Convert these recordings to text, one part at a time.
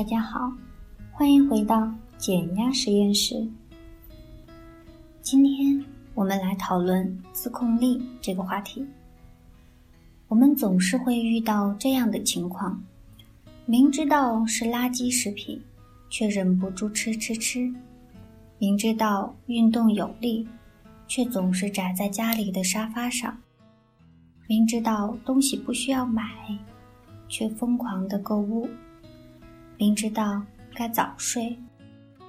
大家好，欢迎回到减压实验室。今天我们来讨论自控力这个话题。我们总是会遇到这样的情况：明知道是垃圾食品，却忍不住吃吃吃；明知道运动有利，却总是宅在家里的沙发上；明知道东西不需要买，却疯狂的购物。明知道该早睡，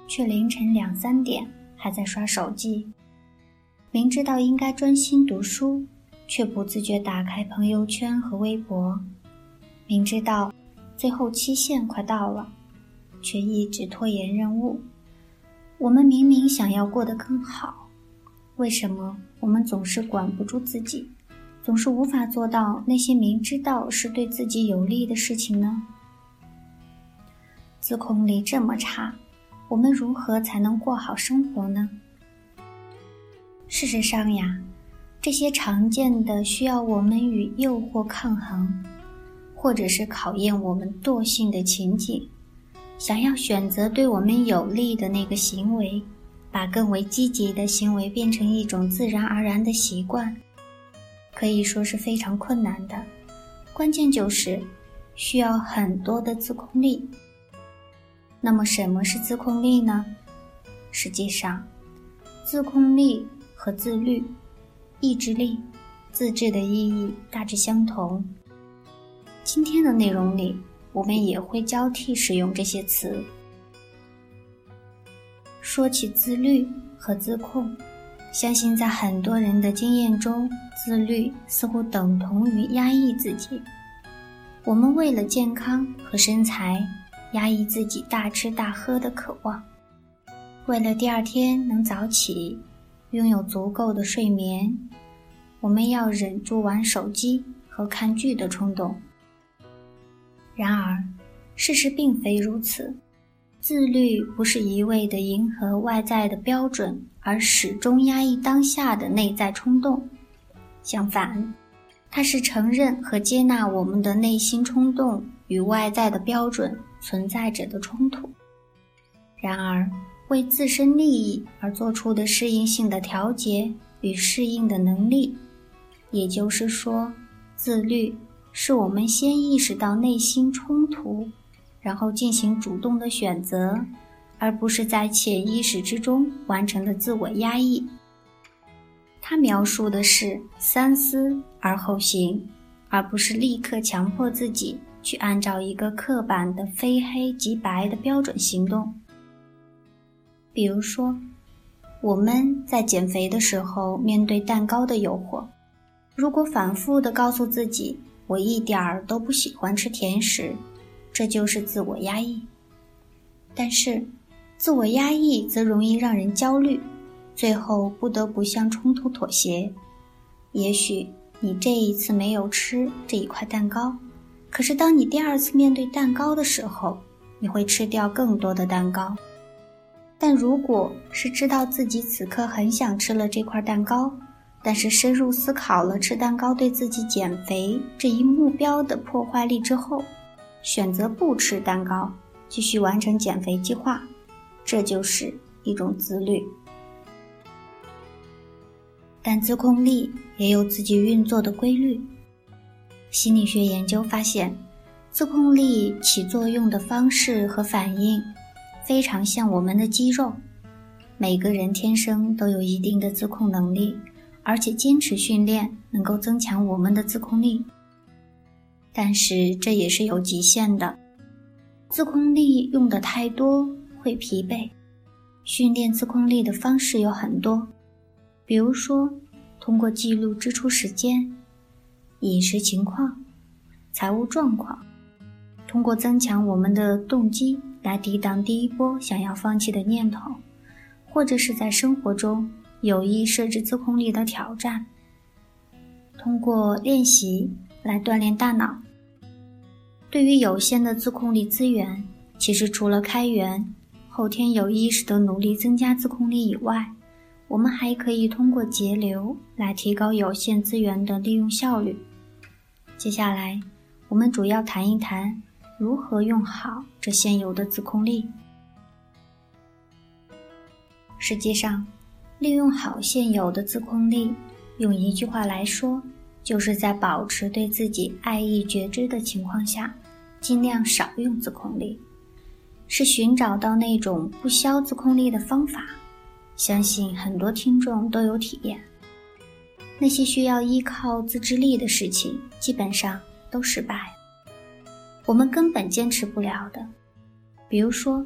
却凌晨两三点还在刷手机；明知道应该专心读书，却不自觉打开朋友圈和微博；明知道最后期限快到了，却一直拖延任务。我们明明想要过得更好，为什么我们总是管不住自己，总是无法做到那些明知道是对自己有利的事情呢？自控力这么差，我们如何才能过好生活呢？事实上呀，这些常见的需要我们与诱惑抗衡，或者是考验我们惰性的情景，想要选择对我们有利的那个行为，把更为积极的行为变成一种自然而然的习惯，可以说是非常困难的。关键就是需要很多的自控力。那么什么是自控力呢？实际上，自控力和自律、意志力、自制的意义大致相同。今天的内容里，我们也会交替使用这些词。说起自律和自控，相信在很多人的经验中，自律似乎等同于压抑自己。我们为了健康和身材。压抑自己大吃大喝的渴望，为了第二天能早起，拥有足够的睡眠，我们要忍住玩手机和看剧的冲动。然而，事实并非如此。自律不是一味的迎合外在的标准，而始终压抑当下的内在冲动。相反，它是承认和接纳我们的内心冲动与外在的标准。存在着的冲突。然而，为自身利益而做出的适应性的调节与适应的能力，也就是说，自律是我们先意识到内心冲突，然后进行主动的选择，而不是在潜意识之中完成的自我压抑。他描述的是三思而后行，而不是立刻强迫自己。去按照一个刻板的非黑即白的标准行动。比如说，我们在减肥的时候，面对蛋糕的诱惑，如果反复的告诉自己“我一点儿都不喜欢吃甜食”，这就是自我压抑。但是，自我压抑则容易让人焦虑，最后不得不向冲突妥协。也许你这一次没有吃这一块蛋糕。可是，当你第二次面对蛋糕的时候，你会吃掉更多的蛋糕。但如果是知道自己此刻很想吃了这块蛋糕，但是深入思考了吃蛋糕对自己减肥这一目标的破坏力之后，选择不吃蛋糕，继续完成减肥计划，这就是一种自律。但自控力也有自己运作的规律。心理学研究发现，自控力起作用的方式和反应非常像我们的肌肉。每个人天生都有一定的自控能力，而且坚持训练能够增强我们的自控力。但是这也是有极限的，自控力用的太多会疲惫。训练自控力的方式有很多，比如说通过记录支出时间。饮食情况、财务状况，通过增强我们的动机来抵挡第一波想要放弃的念头，或者是在生活中有意设置自控力的挑战，通过练习来锻炼大脑。对于有限的自控力资源，其实除了开源、后天有意识的努力增加自控力以外，我们还可以通过节流来提高有限资源的利用效率。接下来，我们主要谈一谈如何用好这现有的自控力。实际上，利用好现有的自控力，用一句话来说，就是在保持对自己爱意觉知的情况下，尽量少用自控力，是寻找到那种不消自控力的方法。相信很多听众都有体验。那些需要依靠自制力的事情，基本上都失败。我们根本坚持不了的，比如说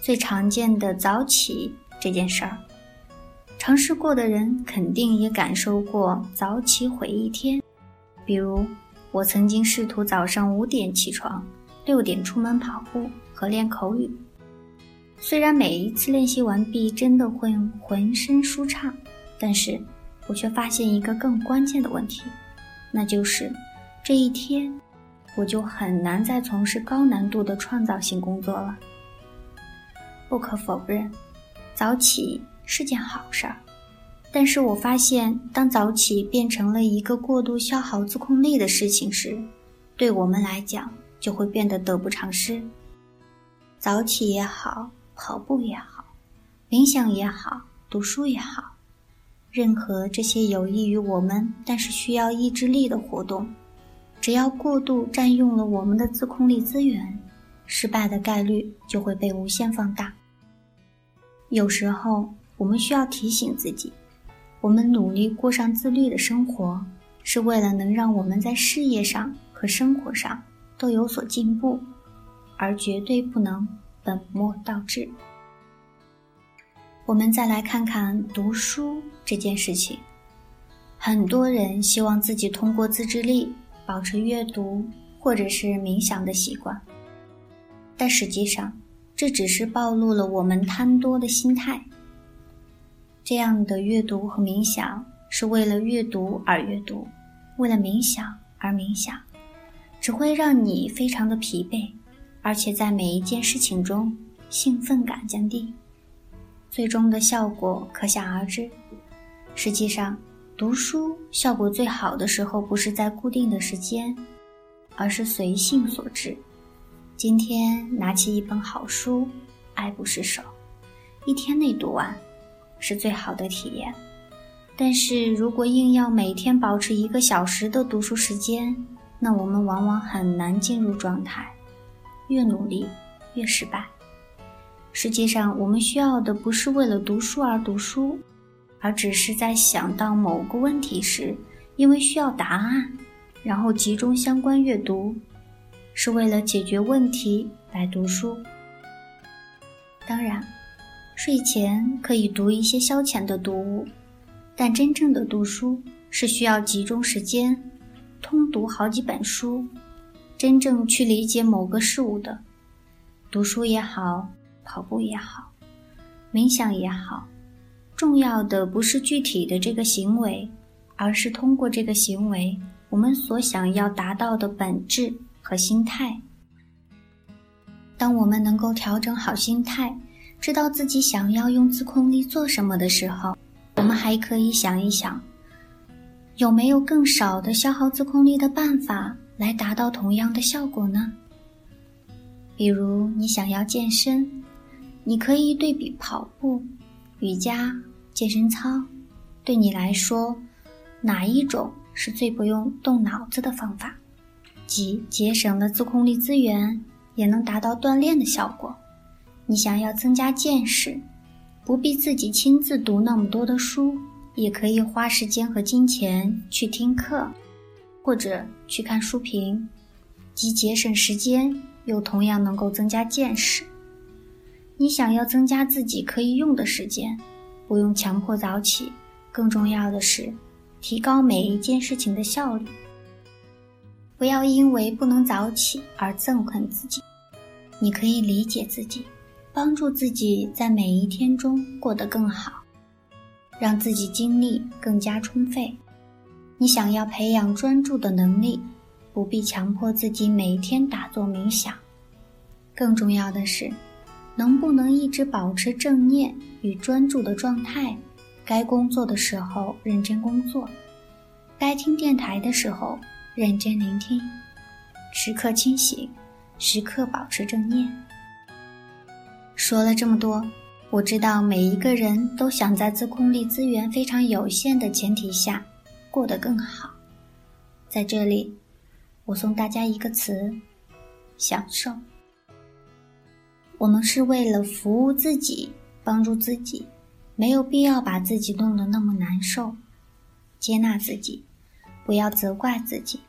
最常见的早起这件事儿，尝试过的人肯定也感受过早起毁一天。比如我曾经试图早上五点起床，六点出门跑步和练口语，虽然每一次练习完毕真的会浑身舒畅，但是。我却发现一个更关键的问题，那就是这一天我就很难再从事高难度的创造性工作了。不可否认，早起是件好事儿，但是我发现，当早起变成了一个过度消耗自控力的事情时，对我们来讲就会变得得不偿失。早起也好，跑步也好，冥想也好，读书也好。任何这些有益于我们，但是需要意志力的活动，只要过度占用了我们的自控力资源，失败的概率就会被无限放大。有时候，我们需要提醒自己，我们努力过上自律的生活，是为了能让我们在事业上和生活上都有所进步，而绝对不能本末倒置。我们再来看看读书这件事情。很多人希望自己通过自制力保持阅读或者是冥想的习惯，但实际上，这只是暴露了我们贪多的心态。这样的阅读和冥想是为了阅读而阅读，为了冥想而冥想，只会让你非常的疲惫，而且在每一件事情中兴奋感降低。最终的效果可想而知。实际上，读书效果最好的时候不是在固定的时间，而是随性所致。今天拿起一本好书，爱不释手，一天内读完，是最好的体验。但是如果硬要每天保持一个小时的读书时间，那我们往往很难进入状态，越努力越失败。实际上，我们需要的不是为了读书而读书，而只是在想到某个问题时，因为需要答案，然后集中相关阅读，是为了解决问题来读书。当然，睡前可以读一些消遣的读物，但真正的读书是需要集中时间，通读好几本书，真正去理解某个事物的。读书也好。跑步也好，冥想也好，重要的不是具体的这个行为，而是通过这个行为，我们所想要达到的本质和心态。当我们能够调整好心态，知道自己想要用自控力做什么的时候，我们还可以想一想，有没有更少的消耗自控力的办法来达到同样的效果呢？比如，你想要健身。你可以对比跑步、瑜伽、健身操，对你来说，哪一种是最不用动脑子的方法？即节省了自控力资源，也能达到锻炼的效果。你想要增加见识，不必自己亲自读那么多的书，也可以花时间和金钱去听课，或者去看书评，既节省时间，又同样能够增加见识。你想要增加自己可以用的时间，不用强迫早起。更重要的是，提高每一件事情的效率。不要因为不能早起而憎恨自己。你可以理解自己，帮助自己在每一天中过得更好，让自己精力更加充沛。你想要培养专注的能力，不必强迫自己每天打坐冥想。更重要的是。能不能一直保持正念与专注的状态？该工作的时候认真工作，该听电台的时候认真聆听，时刻清醒，时刻保持正念。说了这么多，我知道每一个人都想在自控力资源非常有限的前提下过得更好。在这里，我送大家一个词：享受。我们是为了服务自己，帮助自己，没有必要把自己弄得那么难受。接纳自己，不要责怪自己，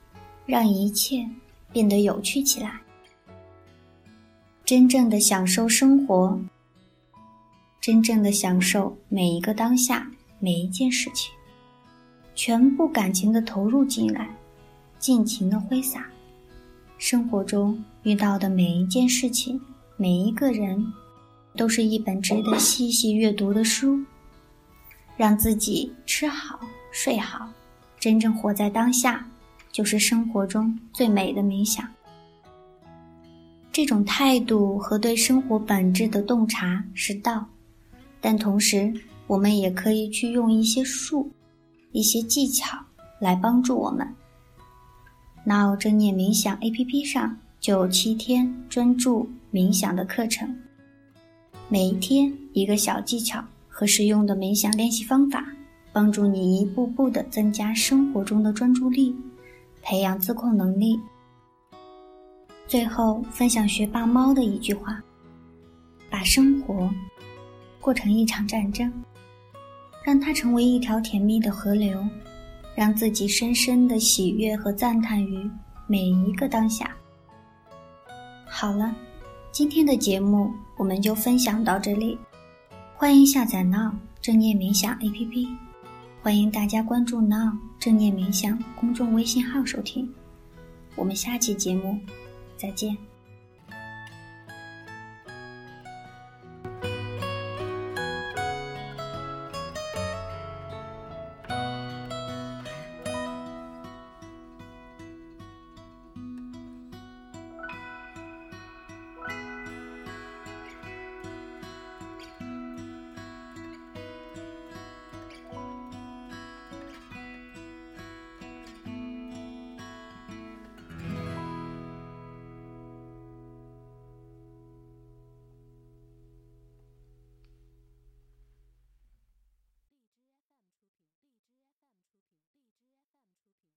让一切变得有趣起来。真正的享受生活，真正的享受每一个当下，每一件事情，全部感情的投入进来，尽情的挥洒。生活中遇到的每一件事情，每一个人，都是一本值得细细阅读的书。让自己吃好。睡好，真正活在当下，就是生活中最美的冥想。这种态度和对生活本质的洞察是道，但同时，我们也可以去用一些术、一些技巧来帮助我们。Now 正念冥想 APP 上就有七天专注冥想的课程，每天一个小技巧和实用的冥想练习方法。帮助你一步步的增加生活中的专注力，培养自控能力。最后分享学霸猫的一句话：把生活过成一场战争，让它成为一条甜蜜的河流，让自己深深的喜悦和赞叹于每一个当下。好了，今天的节目我们就分享到这里，欢迎下载 Now 正念冥想 APP。欢迎大家关注 Now 正念冥想公众微信号收听，我们下期节目再见。